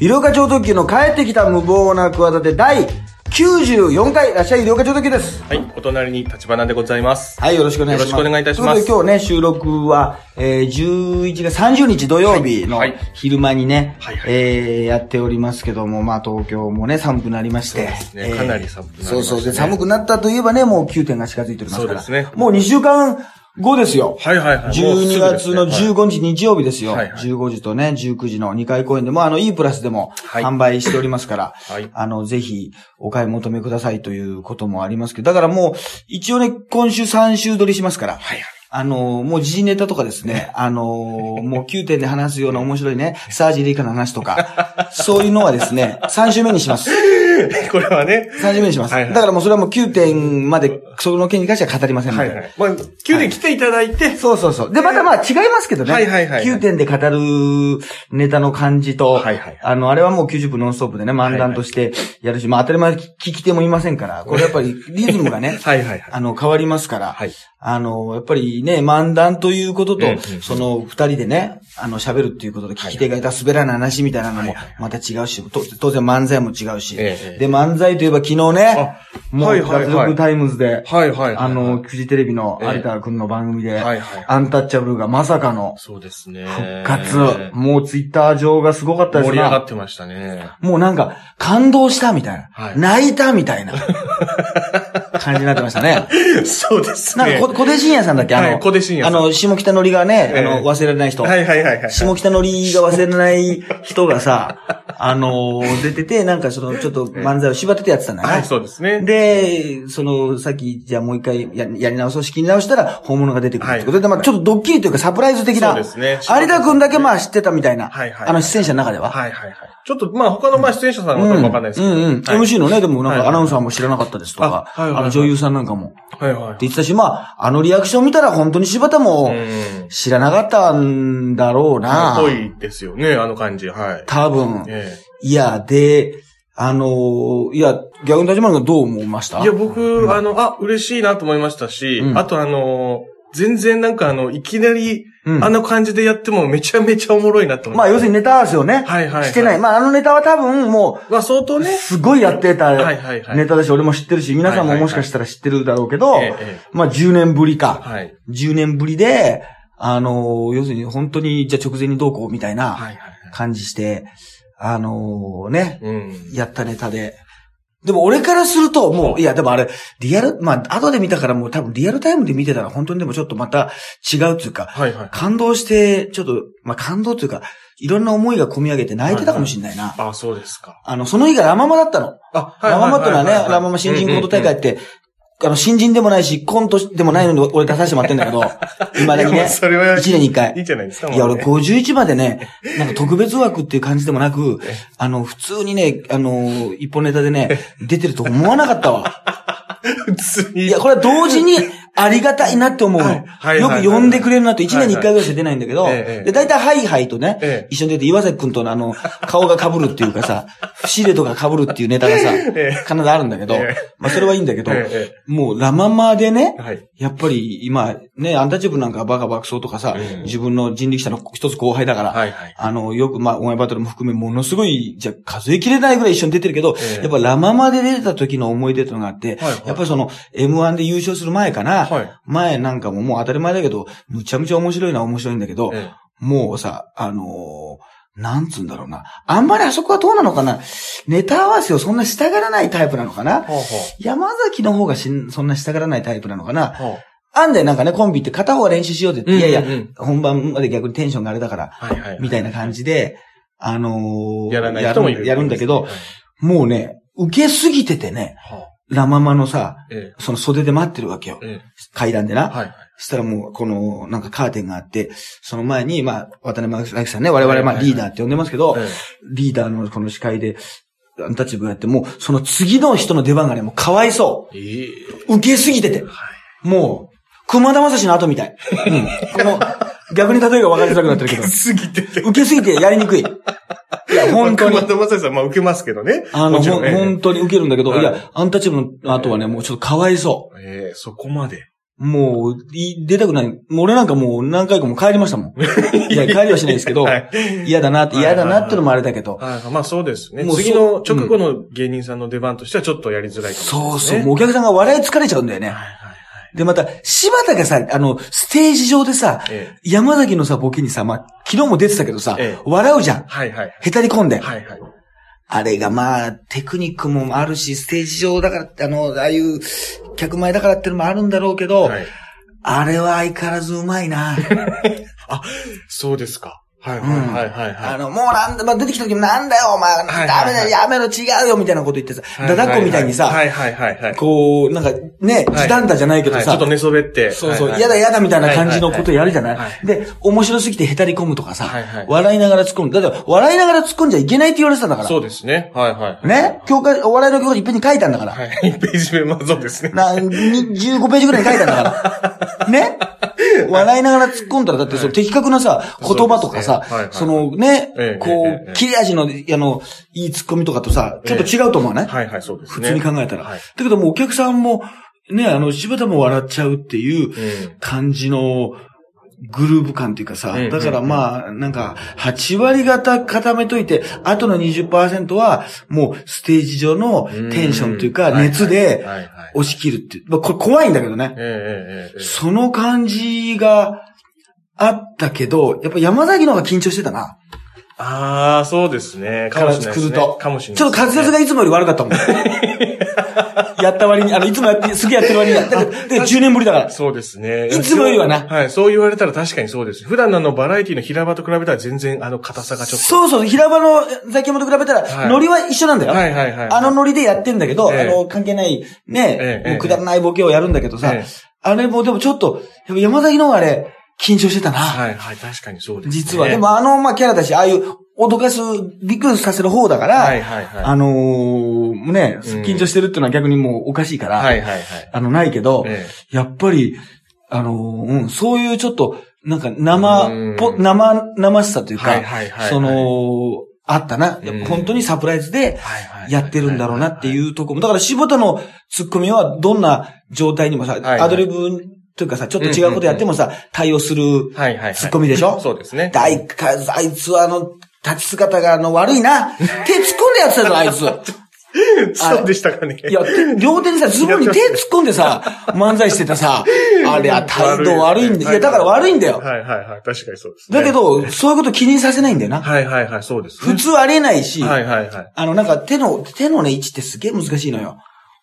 医療課長特急の帰ってきた無謀な企て第94回、らっしゃい医療課長特急です。はい、お隣に立花でございます。はい、よろしくお願いします。よろしくお願いいたしますということで今日ね、収録は、えー、11月30日土曜日のはいはい昼間にね、はいはいえー、やっておりますけども、まあ東京もね、寒くなりまして。そうですねかなり寒くなりましたねそうそう。で、寒くなったといえばね、もう9点が近づいておりますから。そうですねもう2週間後ですよ。はいはいはい。もうす12ぐです月のねはい15日日曜日ですよ。はいはい15時とね、19時の2回公演でも、あの、E プラスでもはい販売しておりますから、はいあの、ぜひお買い求めくださいということもありますけど、だからもう、一応ね、今週3週撮りしますから、はいはい。あの、もう時事ネタとかですね、あの、もう9点で話すような面白いね、サージリカの話とか、そういうのはですね、3週目にします。これはね。3週目にします。はいはいだからもうそれはもう9点まで、その件に関しては語りませんので。はいはい。まあ、9で来ていただいて、そうそうそう。で、またまあ違いますけどね。はいはいはいはい9点で語るネタの感じと、はいはいはいあの、あれはもう90分ノンストップでね、漫談としてやるし、まあ当たり前聞き手もいませんから、これやっぱりリズムがね、はいはいはい。あの、変わりますから、はい。あの、やっぱりね、漫談ということと、うんうんその二人でね、あの、喋るっていうことで、聞き手がいた滑らない話みたいなのもはいはいはいまた違うし、と当然漫才も違うし、ええで、漫才といえば昨日ね、もう、はいはいはいタイムズで、はいはいはい。あの、、フジテレビのええ有田くんの番組で、はいはい。アンタッチャブルがまさかのそうですね。復活。もうツイッター上がすごかったです盛り上がな。ってましたね。もうなんか、感動したみたいな。はい泣いたみたいな感じになってましたね。そうですね。なんか、こ小出慎也さんだっけ？あの、はい小出慎也さんあの、下北のりがね、ええあの、忘れられない人。はいはいはいはい。下北のりが忘れられない人がさ、あの、出てて、なんかその、ちょっと漫才を縛っててやってたんだよね。はい、そうですね。で、その、さっき、じゃあもう一回ややり直そう、仕切り直したら、本物が出てくるってことで、はいまあちょっとドッキリというかサプライズ的な、そうですね有田くんだけまあ知ってたみたいな、はいはいあの出演者の中では。はいはいはい。ちょっと、まあ他のまあ出演者さんのこともわかんないですけど。うんうん MC のね、でもなんはいかアナウンサーも知らなかったですとか、あの女優さんなんかも。はいはいって。言ってたし、まあ、あのリアクション見たら本当に柴田もうん。知らなかったんだろうな。ぽいですよね、あの感じ。はい。多分。えいや、で、あのーいや、逆に立花君どう思いました？えいや、僕、あの、あ、嬉しいなと思いましたし、うんあとあの、全然なんかあの、いきなり、うんあの感じでやってもめちゃめちゃおもろいなと思って。まあ、要するにネタ合わせをね、はいはいはいしてない。まあ、あのネタは多分もまあ相当う、ね。すごいやってたはいはいはいネタだし、俺も知ってるし、皆さんももしかしたら知ってるだろうけどまあ、10年ぶりか。はい。10年ぶりで、あのー要するに本当に、じゃあ直前にどうこうみたいなはいはいはい。感じして、あのーね、うん。やったネタで。でも俺からすると、もう、いや、でもあれ、リアル、まあ、後で見たからもう多分リアルタイムで見てたら本当にでもちょっとまた違うっていうか、はいはい。感動して、ちょっと、まあ、感動っていうか、いろんな思いが込み上げて泣いてたかもしれないな。あ、そうですか。あの、その日がラママだったの。あ、ラママっていうのはね、ラママ新人コント大会って、あの、新人でもないし、コントでもないのに俺出させてもらってんだけど、未だにね、うそれは1年に1いい回。じゃないですか。いや、俺もうね51までね、なんか特別枠っていう感じでもなく え、あの、普通にね、あの、一本ネタでね、出てると思わなかったわ。普通に。いや、これは同時にありがたいなって思うの。はいはいはいよく呼んでくれるなと。1年に1回ぐらいしか出ないんだけど、はいはいええ。で、大体ハイハイとね、ええ。一緒に出て岩崎くんとのあの、顔が被るっていうかさ、節入れとか被るっていうネタがさ、え必ずあるんだけどええ、まあそれはいいんだけど、えもうラママでね。やっぱり今ね、アンタッチャブルなんかバカ爆走とかさ、うん自分の人力車の一つ後輩だから。あの、よく、まあ、オンエアバトルも含め、ものすごい、じゃあ数えきれないぐらい一緒に出てるけど、ええ。やっぱラママで出てた時の思い出というのがあって、やっぱりその、M1 で優勝する前かな、はい。前なんかももう当たり前だけど、むちゃむちゃ面白いのは面白いんだけど、えもうさ、あのーなんつうんだろうな。あんまりあそこはどうなのかな。ネタ合わせをそんなしたがらないタイプなのかな。山崎の方がしんそんなしたがらないタイプなのかな。あ。んでなんかね、コンビって片方は練習しようって言って、いやいや本番まで逆にテンションがあれだから、はいはい。みたいな感じで、あのーやらない人もいる。やるんだけど、もうね、受けすぎててね、はあラママのさ、えその袖で待ってるわけよ。え。え階段でな。え。はいはい。そしたらもう、この、なんかカーテンがあって、その前に、まあ、渡辺明さんね、我々まあリーダーって呼んでますけど、えリーダーのこの司会で、アンタッチャブルやって、もう、その次の人の出番がね、もうかわいそえ。ええ。う。受けすぎてて。はい。もう、熊田正史の後みたい。うん。この、逆に例えが分かりづらくなってるけど、すぎてて。受けすぎてやりにくい。いや、本当にま。たまささん、まあ受けますけどね。あの、ほんもちろん。ええ本当に受けるんだけど、はいいや、アンタッチャブルの後はね、もうちょっとかわいそええ、そこまで。う。もう、い出たくない。もう俺なんかもう何回かも帰りましたもん。いや、帰りはしないですけど、はい。嫌だなって、嫌だなってのもあれだけど。はいまあそうですね。もう次の直後の芸人さんの出番としてはちょっとやりづらいかもしそうそう。もうお客さんが笑い疲れちゃうんだよね。はいはいで、また、柴田がさ、あの、ステージ上でさ、はい。ええ山崎のさ、ボケにさ、まあ、昨日も出てたけどさ、ええ笑うじゃん。はいはい。へたり込んで。はいはい。あれがまあ、テクニックもあるし、ステージ上だから、あの、ああいう、客前だからってのもあるんだろうけど、はい。あれは相変わらずうまいな。そうですか。はいはいうんはいはいはい。あの、もうなんだ、まあ、出てきた時もなんだよ、お前、はいはいダメだよ、やめろ、違うよ、みたいなこと言ってさ、ダダっ子みたいにさ、はいはいはいはい。こう、なんか、ね、はい時短だじゃないけどさ、はいちょっと寝そべって。そうそう、はい嫌だ嫌だみたいな感じのことやるじゃない,、はいはいはいで、面白すぎてへたり込むとかさ、はいはい笑いながら突っ込む。だって、笑いながら突っ込んじゃいけないって言われてたんだから。そうですね。はいはい。ね？教科、お笑いの教科書いっぺんに書いたんだから。はい。1ページ目、まあそうですね。な、に15ページぐらいに書いたんだから。ね？笑いながら突っ込んだら、だってその的確なさ、言葉とかさ、そのねええ、こう、切れ味の、あの、いい突っ込みとかとさ、ちょっと違うと思うね。はいはい、そうですね。普通に考えたら。はい。だけどもうお客さんも、ね、あの、柴田も笑っちゃうっていううん。感じの、グルーヴ感っていうかさ、うんだからまあ、なんか、8割方固めといて、あとの20%は、もうステージ上のテンションというか、うん熱で押し切るっていう。まあ、これ怖いんだけどね。その感じがあったけど、やっぱ山崎の方が緊張してたな。ああ、そうですね。かもしれないですね。来るとかもしれないちょっと滑舌がいつもより悪かったもん。やった割に、あの、いつもやって、すげえやってる割には。だから、だから10年ぶりだから。そうですね。いつもよりはなはい。そう言われたら確かにそうです。普段のあのバラエティの平場と比べたら全然あの硬さがちょっと。そうそう、平場のザキヤマと比べたら、はいノリは一緒なんだよ。はいはいはい。あのノリでやってんだけど、ええあの、関係ない、ね、ええもうくだらないボケをやるんだけどさ、ええあれもでもちょっと、やっぱ山崎の方があれ、緊張してたな。はいはい、確かにそうです、ね。実は。で、もあの、まあ、キャラだし、ああいう、脅かす、びっくりさせる方だから、はいはいはい。あのーね、うん緊張してるっていうのは逆にもうおかしいから、はいはいはい。あの、ないけど、えやっぱり、あのーうん、そういうちょっと、なんか生っぽ、うん生、生しさというか、はいはいはい。そ、の、あったな。本当にサプライズではいはい。やってるんだろうなっていうところも。だから柴田のツッコミはどんな状態にもさ、はいアドリブというかさ、ちょっと違うことやってもさ、対応するはいはいはい。ツッコミでしょ？そうですね。あいつはあの、立ち姿があの悪いな。手突っ込んでやってたぞ、あいつ。そうでしたかね。いや、手両手にさ、ズボンに手突っ込んでさ、漫才してたさ、あれは態度悪いんだよ。いや、だから悪いんだよ。はいはいはい。確かにそうですね。だけど、そういうこと気にさせないんだよな。はいはいはい、そうですね。普通ありえないし、はいはいはい。あの、なんか手の、手のね、位置ってすげえ難しいのよ。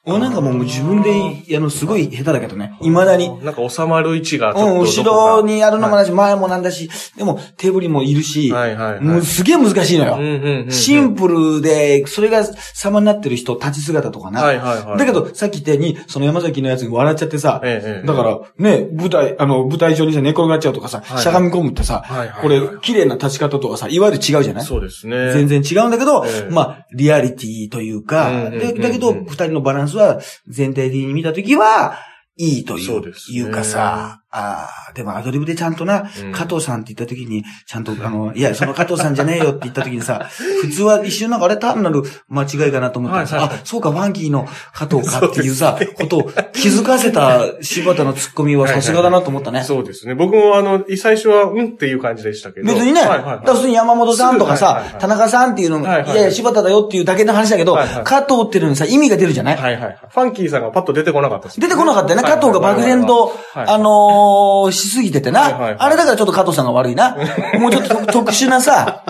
俺なんかもう自分で、あの、すごい下手だけどね。未だに。なんか収まる位置がちうん、ょっと後どこか。ろにやるのもだし、前もなんだし、でも手振りもいるし、はいはいはい。もうすげえ難しいのよ。うんうんうん。シンプルで、それが様になってる人、立ち姿とかな。はいはいはい。だけど、さっき言ったように、その山崎のやつに笑っちゃってさ、ええええだから、ね、舞台、あの、舞台上にさ、寝転がっちゃうとかさ、はいしゃがみ込むってさ、はいはいこれ、綺麗な立ち方とかさ、いわゆる違うじゃない？そうですね。全然違うんだけど、ええまあ、リアリティというか、うんうんうんうんでだけど、二人のバランスは全体的に見たときは、いいというそうですね。いうかさ、ああ、でもアドリブでちゃんとな、うん。加藤さんって言ったときに、ちゃんと、あの、いや、その加藤さんじゃねえよって言ったときにさ、普通は一瞬なんかあれ単なる間違いかなと思った。らさ、はいはいはい。あ、そうか、ファンキーの加藤かっていうさ、ことを気づかせた柴田のツッコミはさすがだなと思ったね。そうですね。僕もあの、最初は、うんっていう感じでしたけど。別にね、はいはいはい。だ普通に山本さんとかさ、はいはいはい。田中さんっていうのも、はいはいい。やいや、柴田だよっていうだけの話だけど、はいはい。加藤っていうのにさ、意味が出るじゃない、はいはいはい。ファンキーさんがパッと出てこなかったです。出てこなかったよね。加藤が漠然と、はいあのー、しすぎててな、はいはいはい。あれだからちょっと加藤さんが悪いな。もうちょっと特殊なさ、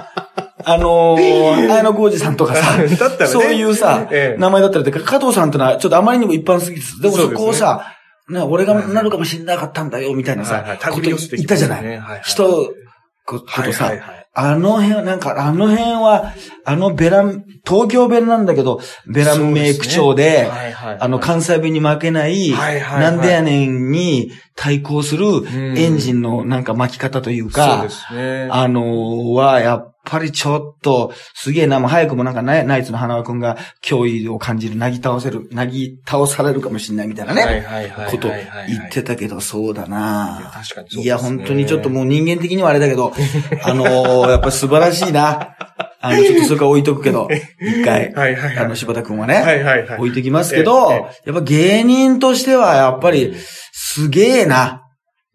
あのー、綾野浩二さんとかさ、ね。そういうさ、ええ。名前だったら加藤さんってのはちょっとあまりにも一般すぎて、でもそこをさ、ね、俺がなるかもしれなかったんだよ、みたいなさ、はいはいこと言ったじゃない。はいはい人、ことさ、はいはいはいあの辺は、なんか、あの辺は、あのベラン、東京弁なんだけど、ベランメイク調で、はいはいはい。あの、関西弁に負けない、はいはいはい。なんでやねんに対抗するん。エンジンのなんか巻き方というそうかで、すね。あのーは、やっぱりちょっと、すげえな、もう早くもなんかナイナイツの花輪くんが脅威を感じる、なぎ倒せる、なぎ倒されるかもしれないみたいなね、はいはいはいはい。こと言ってたけど、そうだな確かにねいや、本当にちょっともう人間的にはあれだけど、あのーやっぱ素晴らしいな。あの、ちょっとそれから置いとくけど、一回、はいはいはい。あの、柴田くんはね、はいはいはい。置いてきますけど、ええやっぱ芸人としては、やっぱり、すげえな、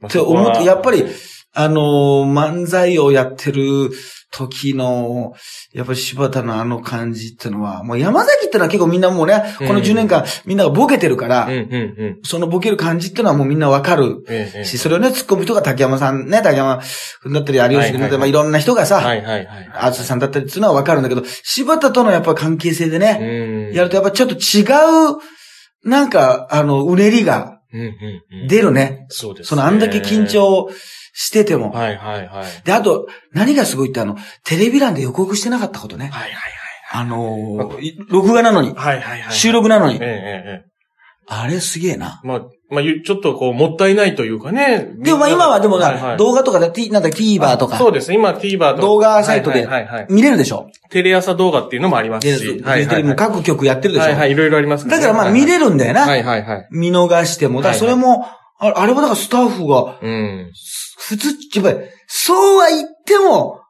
って思って、やっぱり、あのー漫才をやってる時の、やっぱり柴田のあの感じってのは、もう山崎ってのは結構みんなもうね、この10年間みんながボケてるから、うんうんうん。そのボケる感じってのはもうみんなわかるし、それをね、突っ込む人が竹山さんね、竹山君だったり、有吉君だったり、はいはいはいまあいろんな人がさ、はいはいはい。あずさんだったりっていうのはわかるんだけど、柴田とのやっぱ関係性でね、うん。やるとやっぱちょっと違う、なんか、あの、うねりがうんうんうん。出るね。そうですね。そのあんだけ緊。張してても。はいはいはい。で、あと、何がすごいってあの、テレビ欄で予告してなかったことね。はいはいあのーい録画なのに、はい。はいはいはい。収録なのにええ。ええええ。あれすげえな。まあ、まあ、ゆちょっとこう、もったいないというかね。でもまあ今はでもな、はいはい動画とかで、T- なんだ TVer とかそうですね。今 TVer と動画サイトではいはいはいはい。見れるでしょ？テレ朝動画っていうのもありますで、し。フジテレビも各局やってるでしょ？はいはい、いろいろありますねだからまあ見れるんだよな。はいはいはい。見逃しても。だからそれも、ああれもだからスタッフが、うん。普通、やっぱり、そうは言っても、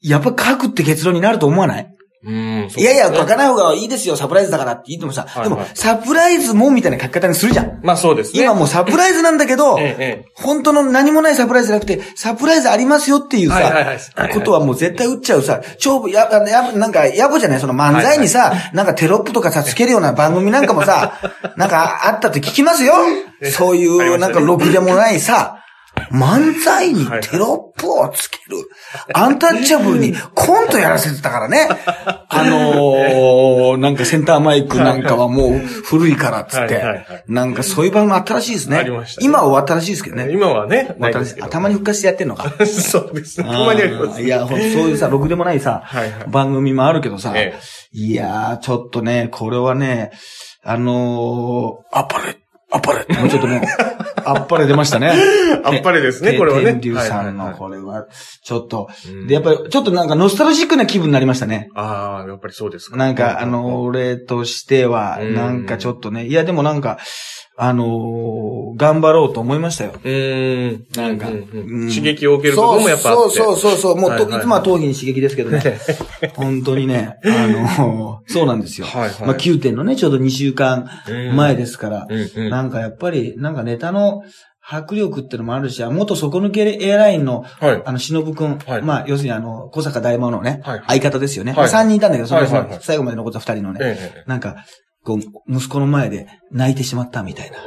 やっぱ書くって結論になると思わない？うん。いやいや、書かい。ない方がいいですよ、サプライズだからって言ってもさ、はいでも、サプライズもみたいな書き方にするじゃん。まあそうですね。今もうサプライズなんだけど、ええ、え本当の何もないサプライズじゃなくて、サプライズありますよっていうさ、はいはいはい。はいはい。ことはもう絶対打っちゃうさ、超、や、や、なんか、やぼじゃない？その漫才にさ、なんかテロップとかさ、つけるような番組なんかもさ、なんかあったって聞きますよ。そういう、なんかろくでもないさ、漫才にテロップをつける。アンタッチャブルにコントやらせてたからね。あのー、なんかセンターマイクなんかはもう古いからっつって。なんかそういう番組あったらしいですね。ありましたね今は終わったらしいですけどね。今はね、ない終わったらしいですけど。あたまに復活してやってんのか。そうですね。たまにあります。いや、ほんとそういうさ、ろくでもないさ番組もあるけどさええ、いやー、ちょっとね、これはね、あのー、あっぱれ、あっぱれ。もうちょっともう、あっぱれ出ましたね。あっぱれですね、これはね。天竜さんのこれは、ちょっとうん。で、やっぱり、ちょっとなんかノスタルジックな気分になりましたね。ああ、やっぱりそうですか。なんか、あの、、俺としては、うんなんかちょっとね、いや、でもなんか、あのー頑張ろうと思いましたよ。うーん。なんかうううん刺激を受けるところもやっぱあって。そうそうそうそう。もうと、はいはいはいいつもは頭皮に刺激ですけどね。本当にね、あの、そうなんですよ。はいはいまあ9点のね、ちょうど2週間前ですから、うんうん。なんかやっぱり、なんかネタの迫力ってのもあるし、あ元底抜けエアラインの、はい。あの、しのぶくん、はいまあ、要するにあの、小坂大魔のね、はい相方ですよね。はいまあ3人いたんだけど、その、はいはいはい最後まで残った2人のね、なんか、こう、息子の前で泣いてしまったみたいな。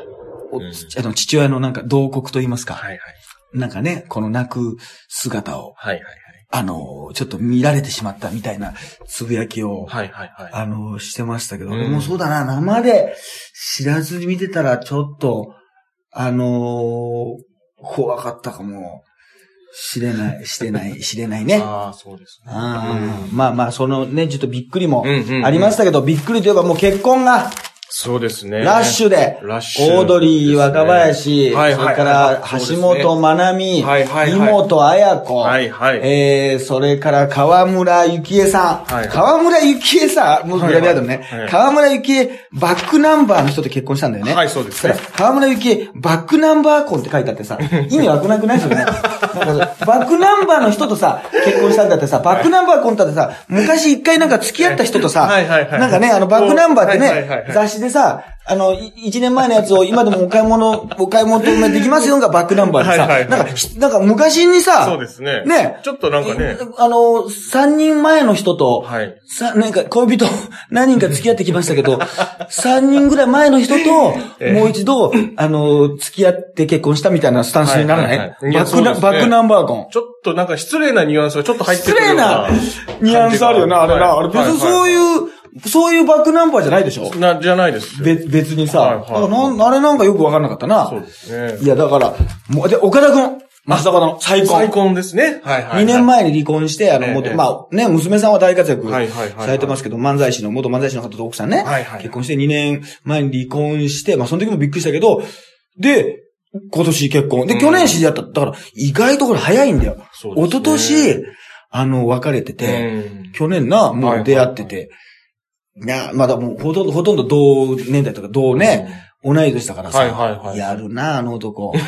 おうんあの父親のなんか同国と言いますか。はいはい。なんかね、この泣く姿を、はいはいあの、ちょっと見られてしまったみたいなつぶやきを、はい。はいはいはい。あの、してましたけど、うん俺もそうだな、生で知らずに見てたらちょっと、あの怖かったかもしれない、してない、しれないね。ああ、そうですね。あーまあまあ、そのね、ちょっとびっくりもありましたけど、びっくりといえばもう結婚が、そうですね。ラッシュで、ラッシュオードリー若林、はいはい。それから橋本まなみ、はいはいはい。井本彩子、はいはい。えー、それから河村幸恵さん。はい。河村幸恵さん、もうグラビアだね、はいはい。河村幸恵、バックナンバーの人と結婚したんだよね。はいそうですね。河村幸恵、バックナンバー婚って書いてあってさ、意味わくなくないですよね。バックナンバーの人とさ、結婚したんだってさ、バックナンバー婚ってさ、昔一回なんか付き合った人とさ、はいはいはい。なんかね、あのバックナンバーってね、はいはいはいはい。雑誌でさ、あの、い一年前のやつを今でもお買い物、お買い物できますよがバックナンバーでさ、はいはいはいなんか、なんか昔にさ、そうですね。ねちょっとなんかね。あの、三人前の人と、はい。さ、なんか恋人何人か付き合ってきましたけど、三人ぐらい前の人と、ええもう一度、あの、付き合って結婚したみたいなスタンスにならない、はいはいはいバックナ、ねバックナンバー婚。ちょっとなんか失礼なニュアンスがちょっと入ってくるよう失礼なニュアンスあるよな、あれな。あれ別にそうういう、そういうバックナンバーじゃないでしょ？な、じゃないですよ。べ別にさ、はいはいだからなんあれなんかよくわかんなかったな。そうですね。いや、だから、もう、で、岡田くん、松坂の再婚。再婚ですね。はいはいはい。2年前に離婚して、あの、元、ええまあね、娘さんは大活躍はいはいはいはいされてますけど、漫才師の、元漫才師の方と奥さんね、はいはい結婚して2年前に離婚して、まあその時もびっくりしたけど、で、今年結婚。で、うん去年知り合った。だから、意外とこれ早いんだよ。そうですね一昨年、あの、別れてて、うん去年な、もう出会ってて、な、まだもうほとんど、ほとんど同年代とか同ね、同い年だからさ、はいはいはいやるな、あの男。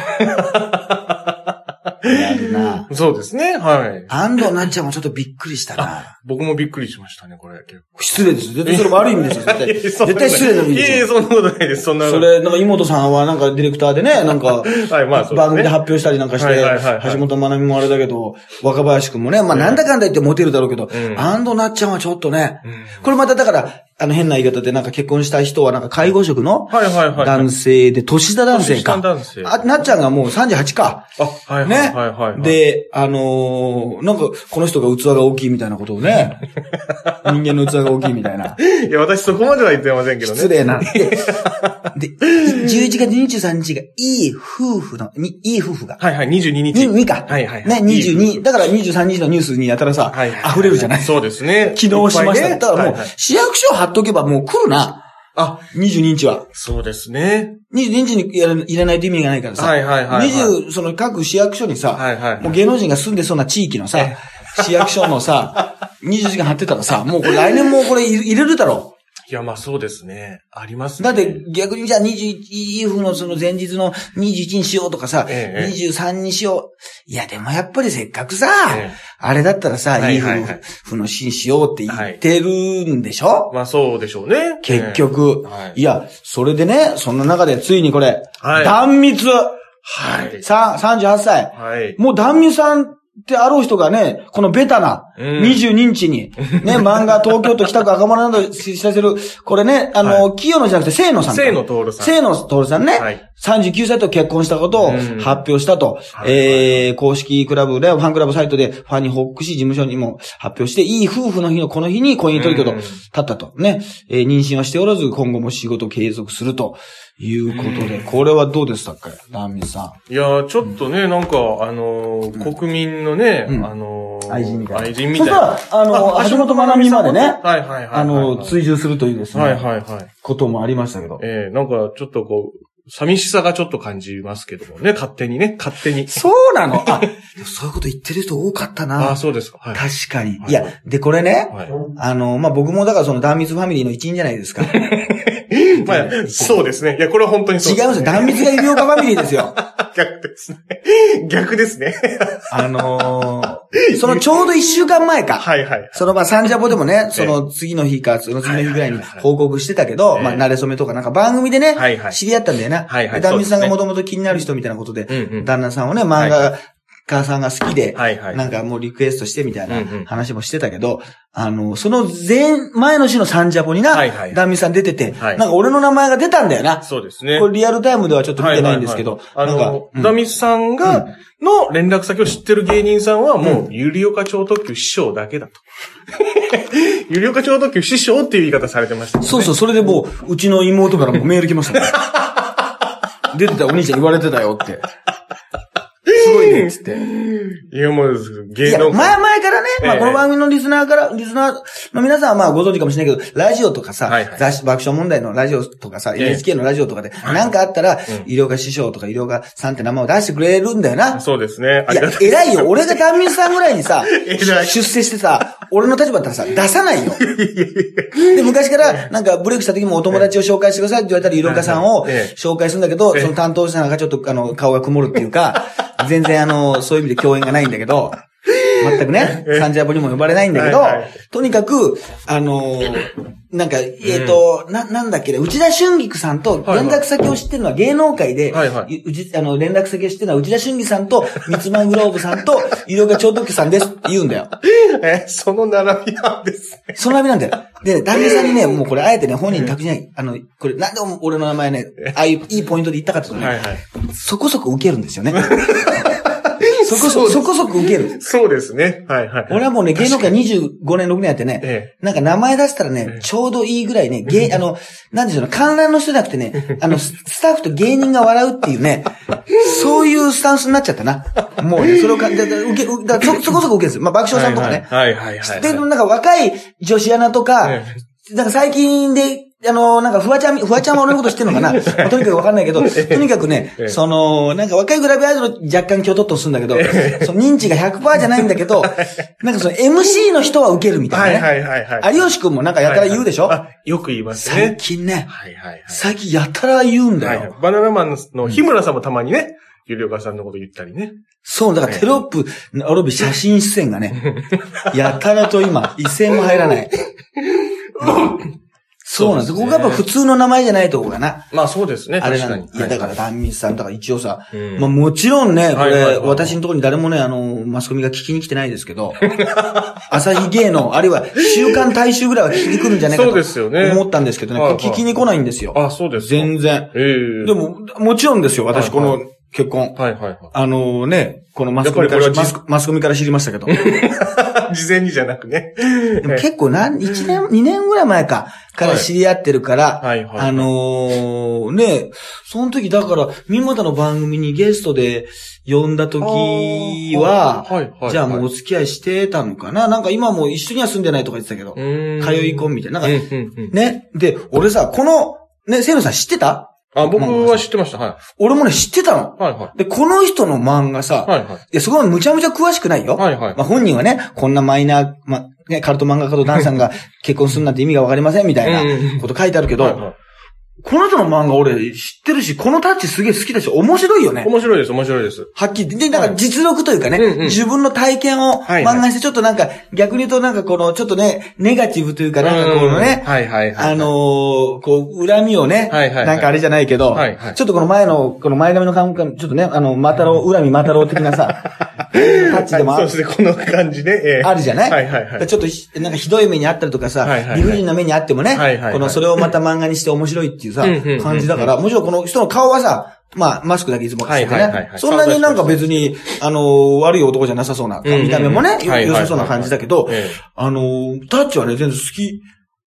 やるな。そうですね、はい。安藤なっちゃんもちょっとびっくりしたな。僕もびっくりしましたね、これ。失礼です。絶対それ悪い意味ですよ、絶対。絶対失礼な意味ですよ。そんなことないです。そんな。それ、なんか、妹さんはなんかディレクターでね、なんか、はい、まあ。番組で発表したりなんかして、橋本まなみもあれだけど、若林くんもね、まあなんだかんだ言ってモテるだろうけど、うん安藤なっちゃんはちょっとね、うんこれまただから、あの変な言い方でなんか結婚した人はなんか介護職のはいはいはい。男性で、年下男性か。年下男性あ、なっちゃんがもう38か。あ、はいはいね。はいはいはい。、で、あのーなんか、この人が器が大きいみたいなことをね、人間の器が大きいみたいな。いや、私そこまでは言ってませんけどね。失礼な。で、で11月23日がいい夫婦の、にいい夫婦が。はいはい、22日。に、2か。はいはいはい。ね、22。だから23日のニュースにやたらさ、はいはい溢れるじゃないそうですね。昨日しました。ねだからもうはいはい、市役所貼っとけばもう来るな。あ、22日は。そうですね。22日にやら入れないと意味がないからさ。はいはいはいはい20、その各市役所にさ、はいはいもう芸能人が住んでそうな地域のさ、市役所のさ、20時間貼ってたらさ、もうこれ来年もこれ入れるだろいや、まあそうですね。ありますう。ね。だって逆にじゃあ21分のその前日の21にしようとかさ、ええ23にしよう。いやでもやっぱりせっかくさ、ええあれだったらさ、はいいいはいはい夫婦の日にしようって言ってるんでしょ、まあそうでしょうね。結局、はいい。や、それでね、そんな中でついにこれ、はい断密、はい。さ38歳。はい。もう断密さんってあろう人がね、このベタな、うん22日に、ね、漫画東京都北区赤丸などを知らせる、これね、あの、清野じゃなくて清野さんか。清野徹さん。清野徹さんね。はい。39歳と結婚したことをうん。発表したと。はい。えー、公式クラブで、ファンクラブサイトで、ファンに報告し、事務所にも発表して、いい夫婦の日のこの日に婚姻届とうん。立ったと。ね。えー妊娠はしておらず、今後も仕事を継続すると。いうことで、これはどうでしたかダンミさん。いや、ちょっとね、なんか、あのー、国民のね、うん。あのー、愛人みたいな。愛人みたいな。そしたら、あの、橋本まなみまでね、はいはいはいはい。あの、追従するというですね、はいはいはい。こともありましたけど。ええなんか、ちょっとこう、寂しさがちょっと感じますけどもね、勝手にね、勝手に。そうなの？あ、そういうこと言ってる人多かったあなあ、。そうですか。はい。確かに。はいいや、で、これね、はい。あの、まあ、僕もだからその断密ファミリーの一員じゃないですか。まあ、そうですね。いや、これは本当にそう違いますよ。断密が医療家ファミリーですよ。逆ですね。逆ですね。あのーそのちょうど一週間前か。はいはい。そのまあ、サンジャポでもね、その次の日か、その次の日ぐらいに報告してたけど、ええまあ、慣れ初めとかなんか番組でねはいはい、知り合ったんだよな。はいはいで断密さんがもともと気になる人みたいなことでうんうん、旦那さんをね、漫画家さんが好きで、はいはい。なんかもうリクエストしてみたいなうんうん話もしてたけど、あの、その前、前の週のサンジャポになはいはい、ダンミさん出てて、はいなんか俺の名前が出たんだよな。そうですね。これリアルタイムではちょっと見てないんですけど、はいはいはいあのうんダミスさんが、の連絡先を知ってる芸人さんはもう、ゆりおか超特急師匠だけだと。ゆりおか超特急師匠っていう言い方されてました、ね。そうそう、それでもう、うちの妹からもメール来ましたね。出てたお兄ちゃん言われてたよって。すごいね、つって。いや、もう、芸能前々からね、まあええこの番組のリスナーから、リスナーの皆さんはまあご存知かもしれないけど、ラジオとかさはいはい、雑誌爆笑問題のラジオとかさ、ええ NHK のラジオとかで、なんかあったら、医療家師匠とか医療家さんって名前を出してくれるんだよな。そうですね。あいや。偉いよ。俺が断密さんぐらいにさ、出世してさ、俺の立場だったらさ、出さないよ。で、昔から、なんかブレイクした時もお友達を紹介してくださいって言われたら、医療家さんをええ紹介するんだけど、ええその担当者なんかちょっと、あの、顔が曇るっていうか、全然あの、そういう意味で共演がないんだけど、全くね、サンジャポにも呼ばれないんだけどはいはい、とにかく、あの、なんか、えっと、な、なんだっけね、内田春菊さんと連絡先を知ってるのは芸能界で、はいはいうち、あの、連絡先を知ってるのは内田春菊さんと、三つ前グローブさんと、医療家超特急さんですって言うんだよ。え、その並びなんですね。その並びなんだよ。で、旦那さんにね、もうこれあえてね、本人に託しない、あの、これ、なんで俺の名前ね、ああいういいポイントで言ったかっていうとね、はいはい。そこそこ受けるんですよね。そこそこ、そこそこ受ける。そうですね。はいはい。俺はもうね、芸能界25年、6年やってね、えなんか名前出したらね、ええちょうどいいぐらいね、芸、あの、なんでしょうね、観覧の人じゃなくてね、あの、ススタッフと芸人が笑うっていうね、そういうスタンスになっちゃったな。もうね、それをか、だだ受け、うだそ、そこそこ受けるんですよ。まあ、爆笑さんとかね。はいはいはいはい。で、なんか若い女子アナとか、えなんか最近で、あの、なんかフワちゃん、フワちゃんは俺のこと知ってるのかな、まあとにかくわかんないけど、とにかくねえ、えその、なんか若いグラビアアイドル若干キョトッとするんだけど、その認知が100%じゃないんだけど、なんかその MC の人は受けるみたなね。はいいはいはいはい。有吉くんもなんかやたら言うでしょ、はいはいあよく言います最ね。近ね、はいはいはい。最近やたら言うんだよ。はいはいバナナマンの日村さんもたまにね、ゆりおかさんのこと言ったりね。そう、だからテロップ、おろび写真出演がね、やたらと今、一銭も入らない。そうなんです。ここがやっぱ普通の名前じゃないとこがな。まあそうですね。あれな確かに。。のいや、だから、壇蜜さん、だから一応さ、うんまあもちろんね、これ、私のところに誰もね、あの、マスコミが聞きに来てないですけど、朝日芸能、あるいは週刊大衆ぐらいは聞きに来るんじゃないかと。思ったんですけどね、聞きに来ないんですよ。あ、そうですか。全然。ええで、も、もちろんですよ、私、この結婚。はいはいはあのね、このマスコミからマスコミから知りましたけど。い。事前にじゃなくね。でも結構何、1年、2年ぐらい前か、から知り合ってるから、はいはい。あのーね、その時だから、三股の番組にゲストで呼んだ時は、はいはいはい。じゃあもうお付き合いしてたのかな？なんか今もう一緒には住んでないとか言ってたけど、通い込みみたいな。なんか。ね。で、俺さ、この、ね、せいのさん知ってた？あ、僕は知ってました。は俺もね、知ってたの。い。はいはで、この人の漫画さ、い。はいはい。いや、そこはむちゃむちゃ詳しくないよ。はいはい。まあ、本人はね、こんなマイナー、まあ、ね、カルト漫画家とダンさんが結婚するなんて意味がわかりませんみたいうんなこと書いてあるけど、はいはいこの人の漫画俺知ってるし、このタッチすげえ好きだし、面白いよね。面白いです、面白いです。はっきり。で、なんか実力というかね、うんうん自分の体験をはいはい漫画にして、ちょっとなんか、逆に言うとなんかこの、ちょっとね、ネガティブというか、なんかこのね、はいはいはい。あのー、こう、恨みをね、はいはいはいなんかあれじゃないけど、はいはいちょっとこの前の、この前髪の感覚、ちょっとね、あの、マタロウ、恨みマタロウ的なさ、タッチでもあるそうですね、この感じね。ええあるじゃない？はいはいはい。ちょっとひ、なんかひどい目にあったりとかさ、はいはいはい理不尽な目にあってもね、はいはいはいこの、それをまた漫画にして面白いっていうさうんうんうんうん、感じだから、もちろんこの人の顔はさ、まあ、マスクだけいつもしててはいはいはいは。いねそんなになんか別に、あの、悪い男じゃなさそうな、見た目もね、良さそうな感じだけど、えあの、タッチはね、全然好き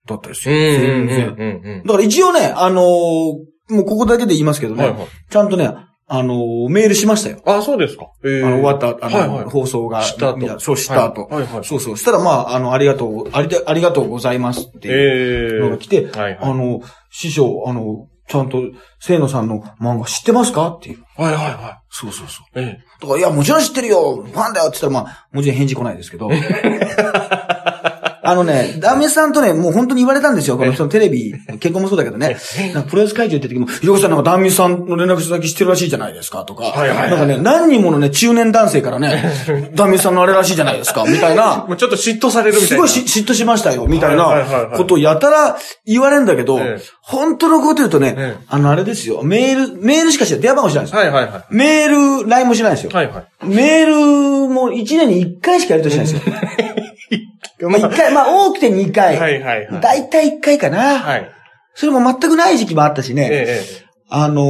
だったですえよ。全然。だから一応ね、あの、もうここだけで言いますけどね、はい。ちゃんとね、あの、メールしましたよ。あ、そうですか。ええあの、終わった、あの、はいはい放送が、した後そう、した後。はいはいはいそうそう。したら、まあ、あの、ありがとう、ありが、ありがとうございますっていうええのが来て、はいはい。あの、師匠、あの、ちゃんと、清野さんの漫画知ってますかっていう。はいはいはそうそうそう。い。えだから、いや、もちろん知ってるよファンだよって言ったら、まあ、もちろん返事来ないですけど。あのね、ダメさんとね、もう本当に言われたんですよ。この人のテレビ、結婚もそうだけどね。なんかプロレス会場行った時も、ひろこさんなんかダメさんの連絡先知ってるらしいじゃないですかとか。はいはいはいなんかね、何人ものね、中年男性からね、ダメさんのあれらしいじゃないですか、みたいなえ。もうちょっと嫉妬されるみたいな。すごいし嫉妬しましたよ、みたいないことをやたら言われるんだけどええ、本当のこと言うとねええ、あの、あれですよ、メール、メールしかしない。電話番号しないんですよ。はいはいはメール、LINE もしないんですよい。。はいはい。メールも1年に1回しかやりとりしないんですよ。まあ1回、まあ多くて2回。はいはいはい。だいたい1回かな。はい。それも全くない時期もあったしね。ええあの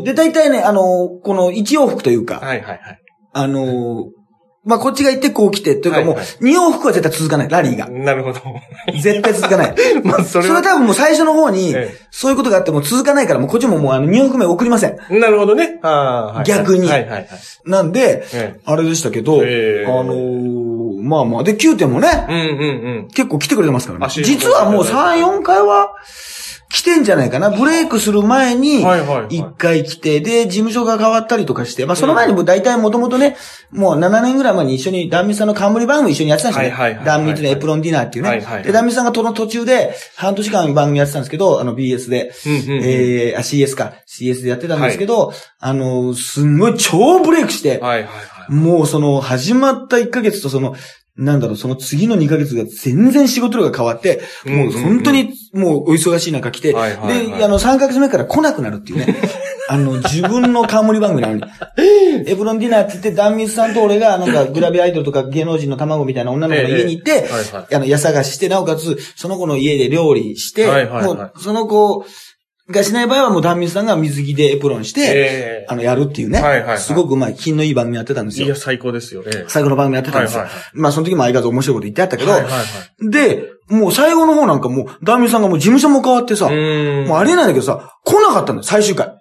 ーで、大体ね、あのーこの1往復というか、はいはいはい。あのーまあこっちが行ってこう来て、というかもうはいはい2往復は絶対続かない、ラリーが。なるほど。絶対続かない。まあ、そそれはれは。多分もう最初の方にえ、そういうことがあっても続かないから、もうこっちももうあの2往復目送りません。なるほどね。逆にはいはいはい。なんで、ええあれでしたけど、ええあのーまあまあ、で、9点もね、うんうんうん。結構来てくれてますからね実はもう3、4回は来てんじゃないかな。ブレイクする前に、はいはいはい。1回来て、で、事務所が変わったりとかして、まあその前にも大体もともとね、もう7年ぐらい前に一緒に、ダンミツさんの冠番組一緒にやってたんですよね。はいはいダンミツのエプロンディナーっていうね。はいはいはいで、ダンミツさんがその途中で、半年間番組やってたんですけど、あの BS で、えー、あ、CS か。CS でやってたんですけど、あの、すんごい超ブレイクして、はいはいはい。もうその始まった1ヶ月とその、なんだろう、その次の2ヶ月が全然仕事量が変わって、もう本当にもうお忙しい中来て、で、あの3ヶ月目から来なくなるっていうね。あの、自分の冠番組なのに。エブロンディナーって言って、ダンミスさんと俺が、なんか、グラビアアイドルとか芸能人の卵みたいな女の子の家に行って、あの、家探しして、なおかつ、その子の家で料理して、もう、その子がしない場合はもうダンミスさんが水着でエプロンして、ええあの、やるっていうね。はいはいはいすごくうまい、品のいい番組やってたんですよいや、。最高ですよね。最後の番組やってたんですよ。はいはいはまあ、その時も相変わらず面白いこと言ってあったけど、はいはいはい。で、もう最後の方なんかもう、ダーミンさんがもう事務所も変わってさ、う。もうありえないんだけどさ、来なかったんだよ、最終回。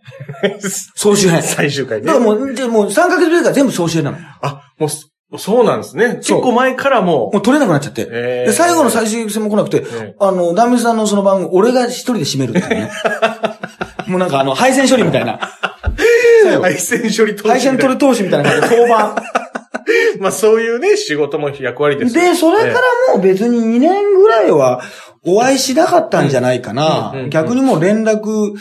総集編。だ最終回ねから。もう、でもう3ヶ月目から全部総集編なの。あ、もうす、そうなんですね。結構前からももう取れなくなっちゃって。えーで、最後の最終戦も来なくて、えあの、ダーミンさんのその番組、俺が一人で締めるってね。もうなんかあの、配線処理みたいな。う、配線処理投資配線取る投資みたいな感じで、交番。まあそういうね、仕事も役割ですよで、それからもう別に2年ぐらいはお会いしなかったんじゃないかな。逆にもう連絡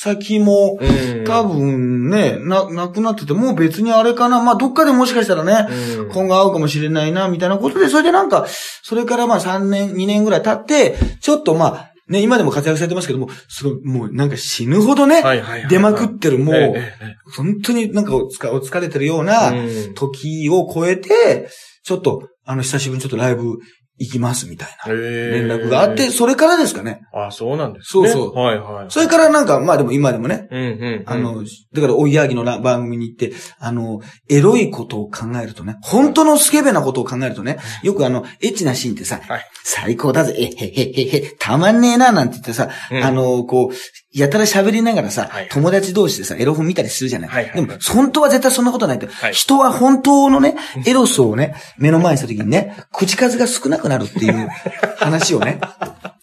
先もうん。多分ね、な、亡くなってて、もう別にあれかな。まあ、どっかでもしかしたらね、うん。今後会うかもしれないな、みたいなことで、それでなんか、それからまあ3年、2年ぐらい経って、ちょっとまあ、ね、今でも活躍されてますけども、すごい、もうなんか死ぬほどね、出まくってる、もう、ええええ本当になんかお疲お疲れてるようなうん。時を超えて、ちょっと、あの、久しぶりにちょっとライブ行きますみたいな連連絡があって、、それからですかね。あ、そうなんですね。そうそうはいはい。それからなんか、まあでも今でもね、うんうんうん。あの、だから、おぎやはぎのな番組に行って、あの、エロいことを考えるとね、本当のスケベなことを考えるとね、よくあの、エッチなシーンってさ、はい最高だぜ、えへへへへ、たまんねえな、なんて言ってさ、うんあの、こう、やたら喋りながらさ、はい。友達同士でさ、エロ本見たりするじゃない。はいはいでも、本当は絶対そんなことないって、はい。人は本当のね、エロスをね、目の前にした時にね、口数が少なくなるっていう話をね、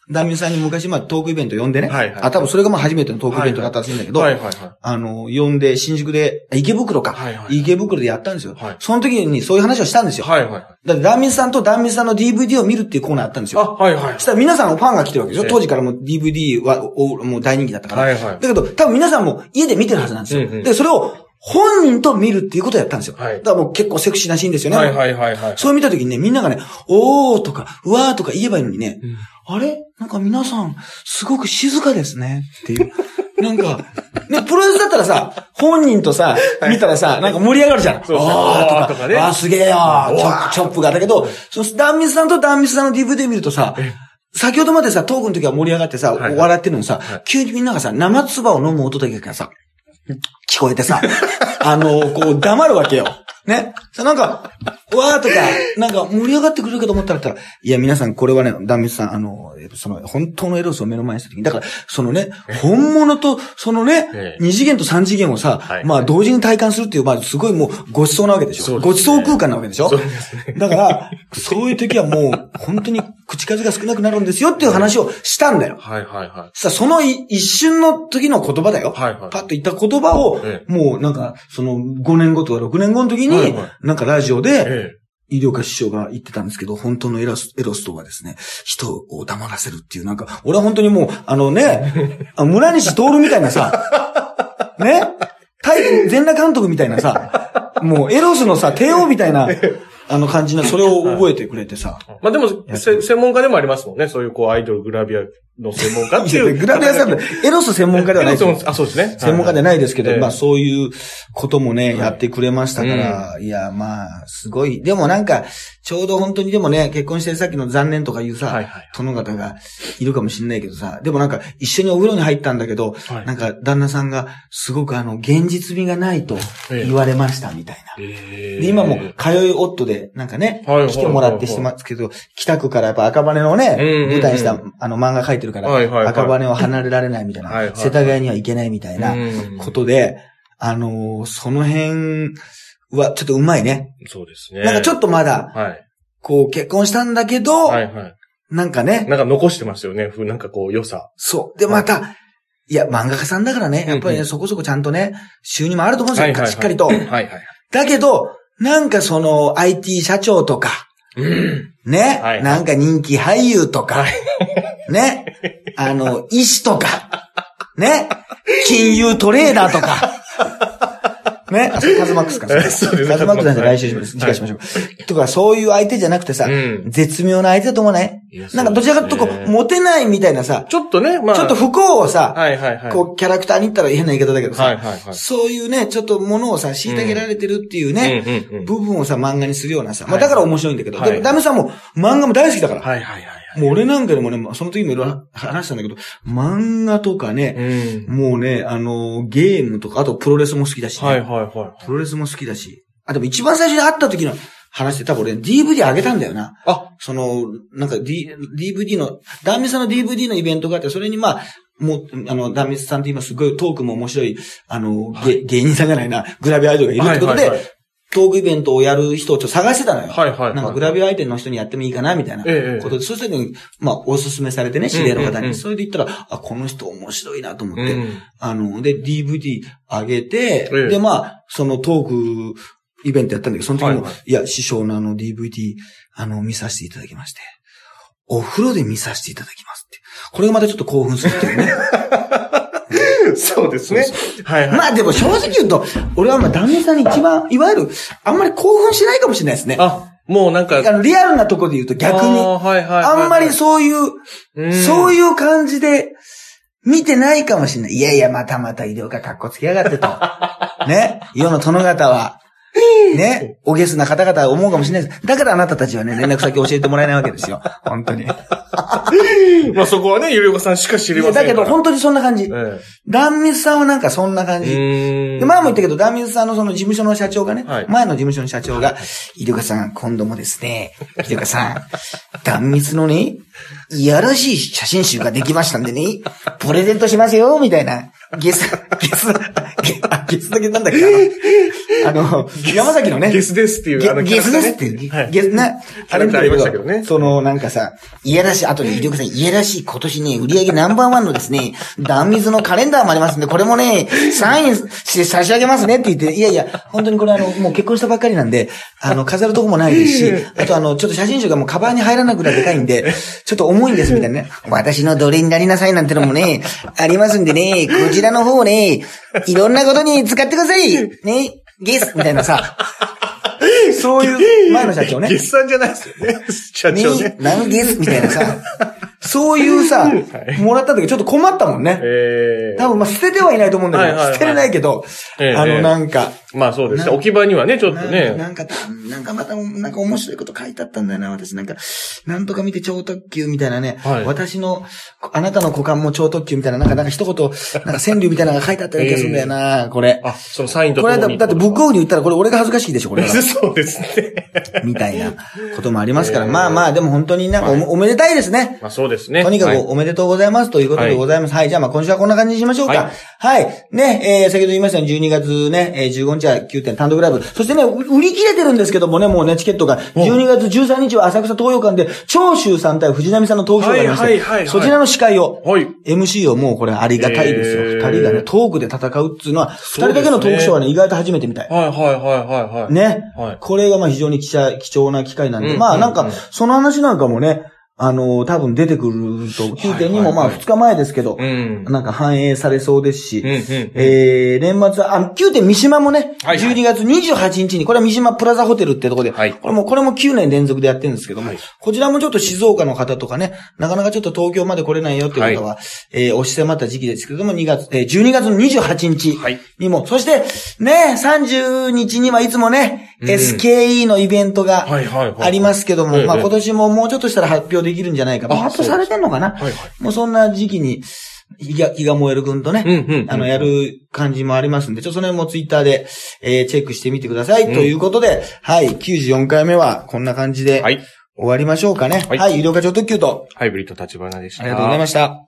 ダンミンさんに昔、まあ、トークイベント呼んでね、はいはいあ、多分それがまあ初めてのトークイベントだったらしいんだけど、はいはいはい。あの、呼んで、新宿で、あ池袋か。はいはい池袋でやったんですよ。はいその時にそういう話をしたんですよ。はいはい。だって、ダンミンさんとダンミンさんの DVD を見るっていうコーナーあったんですあ、よ。はいはいそ。したら皆さんファンが来てるわけでしょええ当時からもう DVD はおもう大人気だったから。はいはいだけど、多分皆さんも家で見てるはずなんですよ。で、それを本人と見るっていうことをやったんですよ。はいだからもう結構セクシーなシーンですよね。はいはいはいはい。そう見た時にね、みんながね、おーとか、うわーとか言えばいいのにね、うんあれ？なんか皆さん、すごく静かですね。っていう。なんか、ね、プロレスだったらさ、本人とさ、見たらさ、なんか盛り上がるじゃん。そうそうあーとか、とかねあーすげえよーチョップ、チョップが。だけど、そのダンミスさんとダンミスさんの DVD 見るとさ、先ほどまでさ、トークの時は盛り上がってさ、はい笑ってるのにさ、はい急にみんながさ、生唾を飲む音だけがさ、聞こえてさ、あの、こう、黙るわけよ。ね。さ、なんか、わーとか、なんか盛り上がってくれるかと思ったら、いや、皆さん、これはね、ダンミスさん、あの、えっとその、本当のエロスを目の前にした時に、だから、そのね、本物と、そのねえ、え二次元と三次元をさは、いまあ、同時に体感するっていう、まあ、すごいもう、ごちそうなわけでしょ。ねごちそう空間なわけでしょそうですね。だから、そういう時はもう、本当に口数が少なくなるんですよっていう話をしたんだよ。はいはいはい。さ、そのい一瞬の時の言葉だよ。はいはいパッと言った言葉を、えもうなんか、その5年後とか6年後の時に、なんかラジオで、え医療科師匠が言ってたんですけど、本当のエロスエロスとはですね、人を黙らせるっていう、なんか、俺は本当にもう、あのね、あ村西徹みたいなさ、ね、対全裸監督みたいなさ、もうエロスのさ、帝王みたいな、あの感じな、それを覚えてくれてさ、えまあでも、せ専門家でもありますもんね。そういうこう、アイドル、グラビアの専門家っていう。グラビアさんエロス専門家ではないですよ。あ、そうですね。専門家ではないですけど、ええまあそういうこともね、いやってくれましたから、いや、まあ、すごい。でもなんか、ちょうど本当にでもね、結婚してさっきの残念とかいうさ、はいはい殿方がいるかもしれないけどさ、でもなんか一緒にお風呂に入ったんだけど、はいなんか旦那さんがすごくあの、現実味がないと言われましたみたいな。ええで、今も通い夫で、なんかね、はいはい来てもらってしてますけど、北区からやっぱ赤羽のね、うんうんうん舞台にしたあの漫画描いてるから、はいはいはい赤羽を離れられないみたいな、はいはいはい世田谷には行けないみたいなうんことで、あのーその辺はちょっとうまいね。そうですね。なんかちょっとまだ、はい。こう結婚したんだけど、はいはい。なんかね、なんか残してますよね。ふなんかこう、良さ。そう。で、また、いや、漫画家さんだからね、やっぱりね、うんうんそこそこちゃんとね、収入もあると思うんですよ、はいはいはいしっかりと。はいはい。だけど、なんかその IT 社長とか、うん。ね、はい。なんか人気俳優とか、ね、あの、医師とか、ね、金融トレーダーとか、ね、あ、カズマックスか。そうですカズマックスなんで来週します。次回しましょう。とか、そういう相手じゃなくてさ、うん絶妙な相手だと思わない？なんかどちらかとこう、モテないみたいなさ、ちょっとね、まあ。ちょっと不幸をさ、はいはいはい。こう、キャラクターに言ったら変な言い方だけどさ、はいはいはい。そういうね、ちょっとものをさ、虐げられてるっていうね、部分をさ、漫画にするようなさ、まあはいだから面白いんだけど、はいでもダメさんも漫画も大好きだから。はいはいはいはい。もう俺なんかでもね、その時もいろいろ話したんだけど、漫画とかね、うん。もうね、あの、ゲームとか、あとプロレスも好きだし、ねはいはいはい。プロレスも好きだし、あ、でも一番最初に会った時の話って多分俺 DVD あげたんだよな。あ、その、なんか、D、DVD の、ダンミスさんの DVD のイベントがあって、それにまあ、もう、あの、ダンミスさんって今すごいトークも面白い、あの、芸芸人さんじゃないな、グラビアアイドルがいるってことで、はいはいはいトークイベントをやる人をちょっと探してたのよ。はいはいはいなんかグラビア相手の人にやってもいいかな、みたいなええことで、そしたらね、まあ、おすすめされてね、知り合いの方に。それで言ったら、あ、この人面白いなと思って、うんあの、で、DVD 上げて、ええで、まあ、そのトークイベントやったんだけど、その時も、はいはいいや、師匠のあの DVD、あの、見させていただきまして、お風呂で見させていただきますって。これがまたちょっと興奮するっていうね。そうですね。はいはい。まあでも正直言うと、俺はまあ旦那さんに一番、いわゆる、あんまり興奮しないかもしれないですね。ああ、もうなんか、の、リアルなところで言うと逆に。あーはいはいはいはいあんまりそういう、うんそういう感じで、見てないかもしれない。いやいや、またまた医療が格好つけやがってと。ね。世の殿方は、ね。おゲスな方々は思うかもしれないです。だからあなたたちはね、連絡先教えてもらえないわけですよ。本当に。い まあそこはね、ゆりおかさんしか知りませんだけど本当にそんな感じ。ええ断密さんはなんかそんな感うじ。前も言ったけど、断密さんのその事務所の社長がね、はい前の事務所の社長が、井戸川さん、今度もですね、井戸川さん、断密のね、いやらしい写真集ができましたんでね、プレゼントしますよ、みたいな。ゲス、ゲス、ゲスだけなんだっけ？あの、山崎のね、ゲスですっていう、ゲスですって、はい。ゲスね。キャラクターありましたけどね。その、なんかさ、いやらしい、あとで、井上さん、いやらしい、今年ね、売り上げナンバーワンのですね、断水のカレンダーもありますんで、これもね、サインして差し上げますねって言って、いやいや、本当にこれあの、もう結婚したばっかりなんで、あの、飾るとこもないですし、あとあの、ちょっと写真集がもうカバンに入らなくらいでかいんで、ちょっと重いんですみたいなね。私の奴隷になりなさいなんてのもね、ありますんでね、こちらの方をね、いろんなことに使ってくださいね、ゲスみたいなさ、そういう前の社長ね。ゲスさんじゃないですよね。社長ねね。何ゲスみたいなさ、そういうさ、もらった時ちょっと困ったもんね。ええ多分まあ捨ててはいないと思うんだけど、はいはいはい捨てれないけど、ええあのなんか、まあそうですね。な置き場にはね、ちょっとね。なんか、なんかまた、なんか面白いこと書いてあったんだよな、私。なんか、なんとか見て超特急みたいなね。はい私の、あなたの股間も超特急みたいな、なんか、なんか一言、なんか川柳みたいなのが書いてあったような気がするんだよな、これ。あ、そのサインとこれだってブックオフに言ったらこれ俺が恥ずかしいでしょ、これは。そうですね。みたいなこともありますから。えーまあまあ、でも本当になんかお,、おめでたいですね。まあそうですね。とにかくはいおめでとうございますということでございます。はい、じゃあまあ今週はこんな感じにしましょうか。はい。ね、えー、先ほど言いましたように12月ね、えー、15日は9点単独ライブ。そしてね、う売り切れてるんですけどもね、もうね、チケットが、12月13日は浅草東洋館で、長州さん対藤波さんのトークショーがありまして、はいはいはいはいそちらの司会を、はい。MC をもうこれありがたいですよ。へー二人がね、トークで戦うっていうのは、二人だけのトークショーはね、意外と初めてみたい。はいはいはいはいはい。。ね。はいこれがまあ非常に貴重な機会なんで、うんまあなんかその話なんかもね、あの多分出てくると、9.2もまあはい。はいはい2日前ですけど、うん。なんか反映されそうですし、えー、年末は、あ、9点三島もね、はいはい。12月28日に、これは三島プラザホテルってとこで、はい。これも、これも9年連続でやってるんですけども、はい。こちらもちょっと静岡の方とかね、なかなかちょっと東京まで来れないよっていう方は、えー押し迫った時期ですけども、2月、えー、12月の28日はい。にも、そして、ね、30日にはいつもね、うん SKE のイベントがありますけども、ええまあ今年ももうちょっとしたら発表できるんじゃないか。もう発表されてんのかな？はいはい。もうそんな時期に、日が、日が燃えるくんとね、うんうんうんあの、やる感じもありますんで、ちょっとその辺もツイッターで、えーチェックしてみてください。うんということで、はい、94回目はこんな感じで、はい。終わりましょうかね。はいはい、医療課長特急と、ハイブリッド立花でした。ありがとうございました。